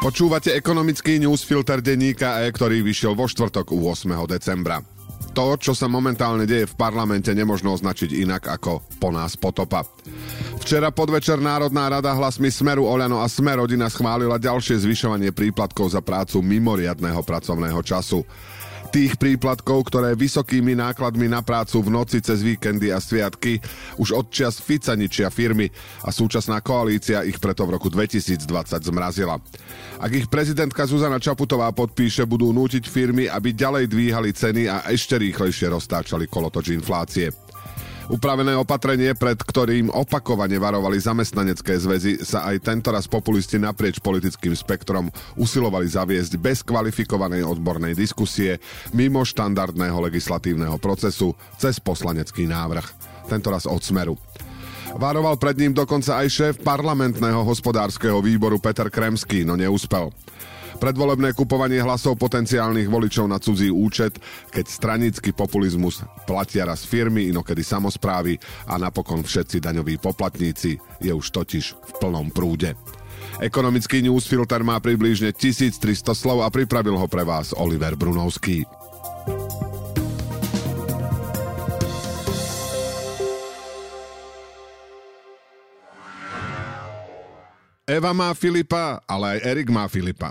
Počúvate ekonomický newsfilter denníka E, ktorý vyšiel vo štvrtok 8. decembra. To, čo sa momentálne deje v parlamente, nemožno označiť inak ako po nás potopa. Včera podvečer Národná rada hlasmi Smeru Oľano a Smer rodina schválila ďalšie zvyšovanie príplatkov za prácu mimoriadného pracovného času tých príplatkov, ktoré vysokými nákladmi na prácu v noci cez víkendy a sviatky už od čas Fica ničia firmy a súčasná koalícia ich preto v roku 2020 zmrazila. Ak ich prezidentka Zuzana Čaputová podpíše, budú nútiť firmy, aby ďalej dvíhali ceny a ešte rýchlejšie roztáčali kolotoč inflácie. Upravené opatrenie, pred ktorým opakovane varovali zamestnanecké zväzy, sa aj tentoraz populisti naprieč politickým spektrom usilovali zaviesť bez kvalifikovanej odbornej diskusie mimo štandardného legislatívneho procesu cez poslanecký návrh. Tentoraz od smeru. Varoval pred ním dokonca aj šéf parlamentného hospodárskeho výboru Peter Kremský, no neúspel. Predvolebné kupovanie hlasov potenciálnych voličov na cudzí účet, keď stranický populizmus platia raz firmy, inokedy samozprávy a napokon všetci daňoví poplatníci je už totiž v plnom prúde. Ekonomický newsfilter má približne 1300 slov a pripravil ho pre vás Oliver Brunovský. Eva má Filipa, ale aj Erik má Filipa.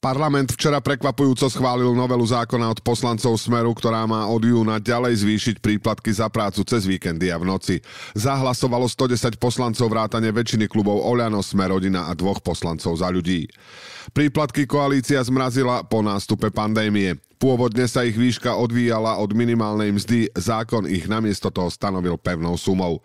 Parlament včera prekvapujúco schválil novelu zákona od poslancov Smeru, ktorá má od júna ďalej zvýšiť príplatky za prácu cez víkendy a v noci. Zahlasovalo 110 poslancov vrátane väčšiny klubov Oľano, Smer, Rodina a dvoch poslancov za ľudí. Príplatky koalícia zmrazila po nástupe pandémie. Pôvodne sa ich výška odvíjala od minimálnej mzdy, zákon ich namiesto toho stanovil pevnou sumou.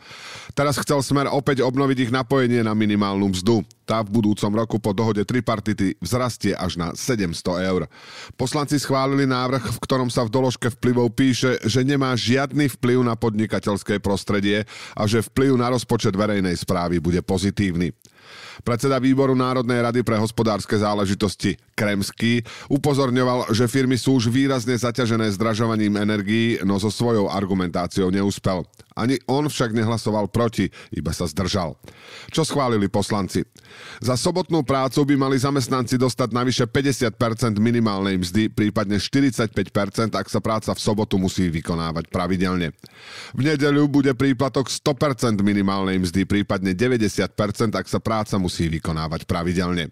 Teraz chcel Smer opäť obnoviť ich napojenie na minimálnu mzdu. Tá v budúcom roku po dohode tripartity vzrastie až na 700 eur. Poslanci schválili návrh, v ktorom sa v doložke vplyvov píše, že nemá žiadny vplyv na podnikateľské prostredie a že vplyv na rozpočet verejnej správy bude pozitívny. Predseda výboru Národnej rady pre hospodárske záležitosti Kremský upozorňoval, že firmy sú už výrazne zaťažené zdražovaním energií, no so svojou argumentáciou neúspel. Ani on však nehlasoval proti, iba sa zdržal. Čo schválili poslanci? Za sobotnú prácu by mali zamestnanci dostať navyše 50% minimálnej mzdy, prípadne 45%, ak sa práca v sobotu musí vykonávať pravidelne. V nedeľu bude príplatok 100% minimálnej mzdy, prípadne 90%, ak sa práca musí vykonávať pravidelne.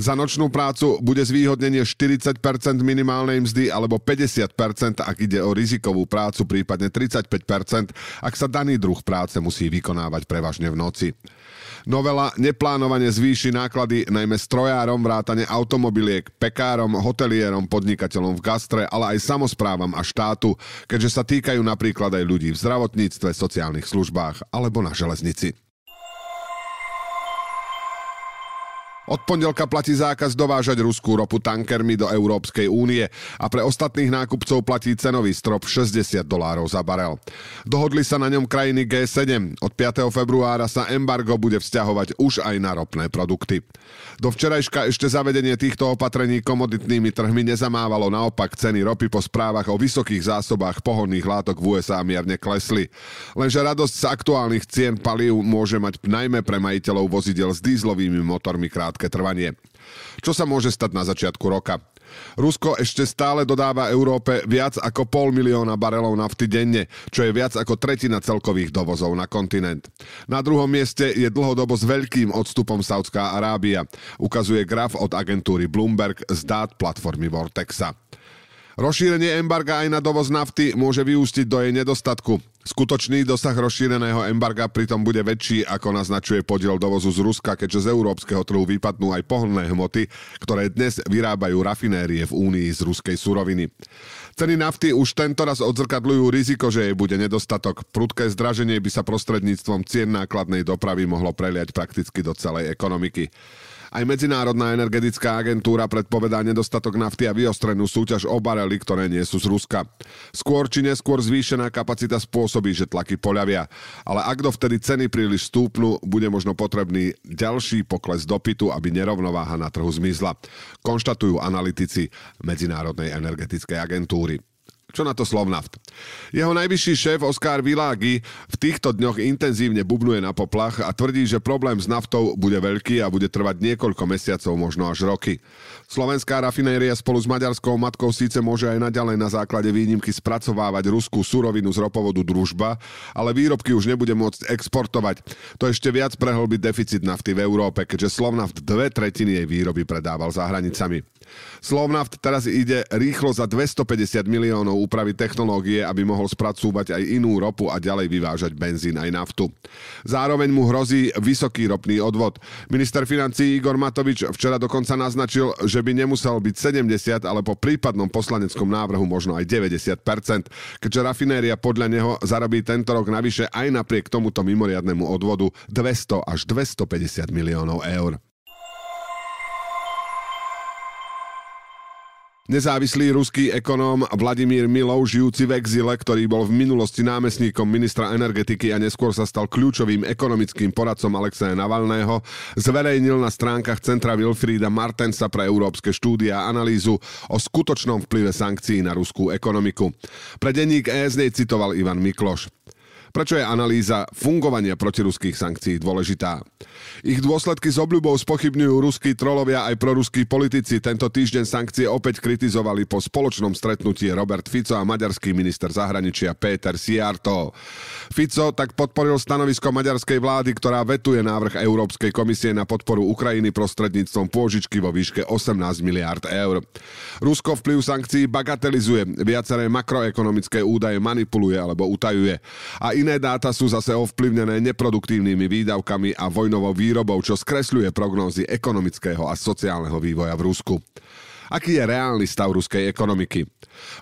Za nočnú prácu bude zvýhodnenie 40% minimálnej mzdy alebo 50%, ak ide o rizikovú prácu, prípadne 35%, ak sa daný druh práce musí vykonávať prevažne v noci. Novela neplánovane zvýši náklady najmä strojárom, vrátane automobiliek, pekárom, hotelierom, podnikateľom v gastre, ale aj samozprávam a štátu, keďže sa týkajú napríklad aj ľudí v zdravotníctve, sociálnych službách alebo na železnici. Od pondelka platí zákaz dovážať ruskú ropu tankermi do Európskej únie a pre ostatných nákupcov platí cenový strop 60 dolárov za barel. Dohodli sa na ňom krajiny G7. Od 5. februára sa embargo bude vzťahovať už aj na ropné produkty. Do včerajška ešte zavedenie týchto opatrení komoditnými trhmi nezamávalo, naopak ceny ropy po správach o vysokých zásobách pohodných látok v USA mierne klesli. Lenže radosť z aktuálnych cien palív môže mať najmä pre majiteľov vozidel s dízlovými motormi krátko krátke trvanie. Čo sa môže stať na začiatku roka? Rusko ešte stále dodáva Európe viac ako pol milióna barelov nafty denne, čo je viac ako tretina celkových dovozov na kontinent. Na druhom mieste je dlhodobo s veľkým odstupom Saudská Arábia, ukazuje graf od agentúry Bloomberg z dát platformy Vortexa. Rozšírenie embarga aj na dovoz nafty môže vyústiť do jej nedostatku. Skutočný dosah rozšíreného embarga pritom bude väčší, ako naznačuje podiel dovozu z Ruska, keďže z európskeho trhu vypadnú aj pohodlné hmoty, ktoré dnes vyrábajú rafinérie v Únii z ruskej suroviny. Ceny nafty už tento raz odzrkadľujú riziko, že jej bude nedostatok. Prudké zdraženie by sa prostredníctvom cien nákladnej dopravy mohlo preliať prakticky do celej ekonomiky. Aj Medzinárodná energetická agentúra predpovedá nedostatok nafty a vyostrenú súťaž o barely, ktoré nie sú z Ruska. Skôr či neskôr zvýšená kapacita spôsobí, že tlaky poľavia. Ale ak dovtedy ceny príliš stúpnú, bude možno potrebný ďalší pokles dopytu, aby nerovnováha na trhu zmizla. Konštatujú analytici Medzinárodnej energetickej agentúry. Čo na to Slovnaft? Jeho najvyšší šéf Oskar Világi v týchto dňoch intenzívne bubnuje na poplach a tvrdí, že problém s naftou bude veľký a bude trvať niekoľko mesiacov, možno až roky. Slovenská rafinéria spolu s maďarskou matkou síce môže aj naďalej na základe výnimky spracovávať ruskú surovinu z ropovodu družba, ale výrobky už nebude môcť exportovať. To ešte viac prehlbí deficit nafty v Európe, keďže Slovnaft dve tretiny jej výroby predával za hranicami. Slovnaft teraz ide rýchlo za 250 miliónov upraviť technológie, aby mohol spracúvať aj inú ropu a ďalej vyvážať benzín aj naftu. Zároveň mu hrozí vysoký ropný odvod. Minister financí Igor Matovič včera dokonca naznačil, že by nemusel byť 70, ale po prípadnom poslaneckom návrhu možno aj 90%, keďže rafinéria podľa neho zarobí tento rok navyše aj napriek tomuto mimoriadnemu odvodu 200 až 250 miliónov eur. Nezávislý ruský ekonóm Vladimír Milov, žijúci v exile, ktorý bol v minulosti námestníkom ministra energetiky a neskôr sa stal kľúčovým ekonomickým poradcom Alexeja Navalného, zverejnil na stránkach Centra Wilfrida Martensa pre európske štúdia a analýzu o skutočnom vplyve sankcií na ruskú ekonomiku. Pre denník ESD citoval Ivan Mikloš. Prečo je analýza fungovania protiruských sankcií dôležitá? Ich dôsledky s obľubou spochybňujú ruskí trolovia aj proruskí politici. Tento týždeň sankcie opäť kritizovali po spoločnom stretnutí Robert Fico a maďarský minister zahraničia Peter Siarto. Fico tak podporil stanovisko maďarskej vlády, ktorá vetuje návrh Európskej komisie na podporu Ukrajiny prostredníctvom pôžičky vo výške 18 miliard eur. Rusko vplyv sankcií bagatelizuje, viaceré makroekonomické údaje manipuluje alebo utajuje. A Iné dáta sú zase ovplyvnené neproduktívnymi výdavkami a vojnovou výrobou, čo skresľuje prognózy ekonomického a sociálneho vývoja v Rusku. Aký je reálny stav ruskej ekonomiky?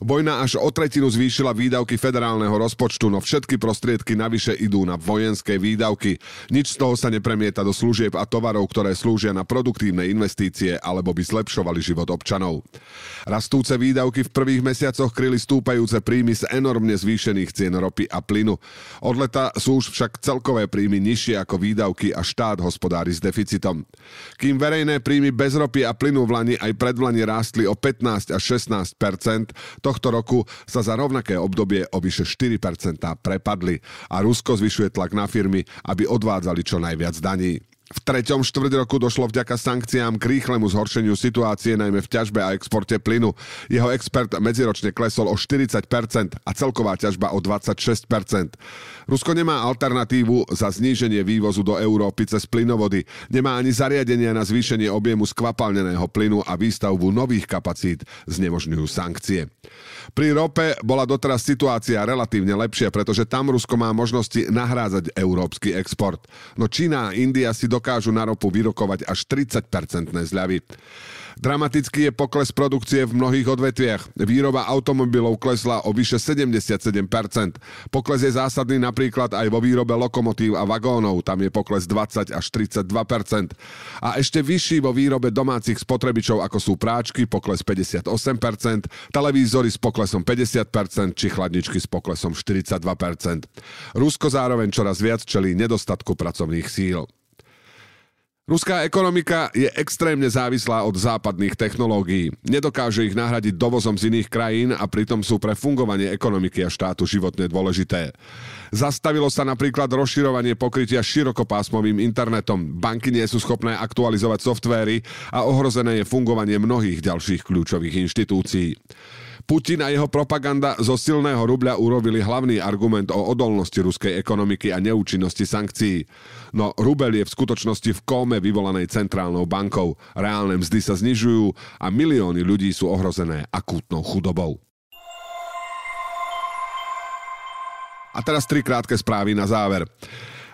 Vojna až o tretinu zvýšila výdavky federálneho rozpočtu, no všetky prostriedky navyše idú na vojenské výdavky. Nič z toho sa nepremieta do služieb a tovarov, ktoré slúžia na produktívne investície alebo by zlepšovali život občanov. Rastúce výdavky v prvých mesiacoch kryli stúpajúce príjmy z enormne zvýšených cien ropy a plynu. Od leta sú už však celkové príjmy nižšie ako výdavky a štát hospodári s deficitom. Kým verejné príjmy bez ropy a plynu v Lani aj predvlani rástli o 15 až 16 tohto roku sa za rovnaké obdobie o vyše 4% prepadli a Rusko zvyšuje tlak na firmy, aby odvádzali čo najviac daní. V treťom štvrť roku došlo vďaka sankciám k rýchlemu zhoršeniu situácie, najmä v ťažbe a exporte plynu. Jeho expert medziročne klesol o 40% a celková ťažba o 26%. Rusko nemá alternatívu za zníženie vývozu do Európy cez plynovody. Nemá ani zariadenia na zvýšenie objemu skvapalneného plynu a výstavbu nových kapacít znemožňujú sankcie. Pri rope bola doteraz situácia relatívne lepšia, pretože tam Rusko má možnosti nahrádzať európsky export. No Čína a India si do dokážu na ropu vyrokovať až 30-percentné zľavy. Dramatický je pokles produkcie v mnohých odvetviach. Výroba automobilov klesla o vyše 77%. Pokles je zásadný napríklad aj vo výrobe lokomotív a vagónov, tam je pokles 20 až 32%. A ešte vyšší vo výrobe domácich spotrebičov ako sú práčky, pokles 58%, televízory s poklesom 50% či chladničky s poklesom 42%. Rusko zároveň čoraz viac čelí nedostatku pracovných síl. Ruská ekonomika je extrémne závislá od západných technológií. Nedokáže ich nahradiť dovozom z iných krajín a pritom sú pre fungovanie ekonomiky a štátu životne dôležité. Zastavilo sa napríklad rozširovanie pokrytia širokopásmovým internetom. Banky nie sú schopné aktualizovať softvéry a ohrozené je fungovanie mnohých ďalších kľúčových inštitúcií. Putin a jeho propaganda zo silného rubľa urobili hlavný argument o odolnosti ruskej ekonomiky a neúčinnosti sankcií. No rubel je v skutočnosti v kóme vyvolanej centrálnou bankou. Reálne mzdy sa znižujú a milióny ľudí sú ohrozené akútnou chudobou. A teraz tri krátke správy na záver.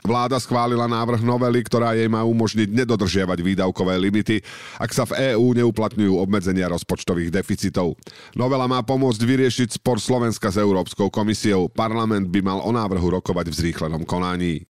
Vláda schválila návrh novely, ktorá jej má umožniť nedodržiavať výdavkové limity, ak sa v EÚ neuplatňujú obmedzenia rozpočtových deficitov. Novela má pomôcť vyriešiť spor Slovenska s Európskou komisiou. Parlament by mal o návrhu rokovať v zrýchlenom konaní.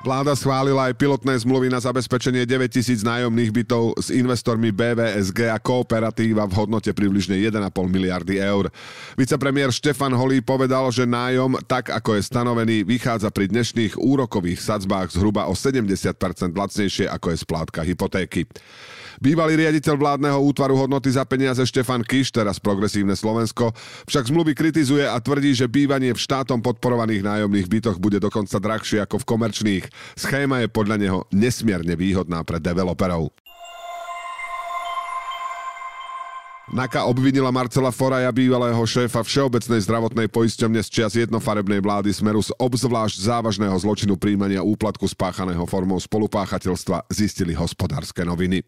Vláda schválila aj pilotné zmluvy na zabezpečenie 9000 nájomných bytov s investormi BVSG a Kooperatíva v hodnote približne 1,5 miliardy eur. Vicepremiér Štefan Holý povedal, že nájom, tak ako je stanovený, vychádza pri dnešných úrokových sadzbách zhruba o 70% lacnejšie ako je splátka hypotéky. Bývalý riaditeľ vládneho útvaru hodnoty za peniaze Štefan Kiš, teraz progresívne Slovensko, však zmluvy kritizuje a tvrdí, že bývanie v štátom podporovaných nájomných bytoch bude dokonca drahšie ako v komerčných. Schéma je podľa neho nesmierne výhodná pre developerov. NAKA obvinila Marcela Foraja, bývalého šéfa Všeobecnej zdravotnej poisťovne z čias jednofarebnej vlády Smeru z obzvlášť závažného zločinu príjmania úplatku spáchaného formou spolupáchateľstva, zistili hospodárske noviny.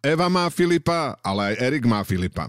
Eva má Filipa, ale aj Erik má Filipa.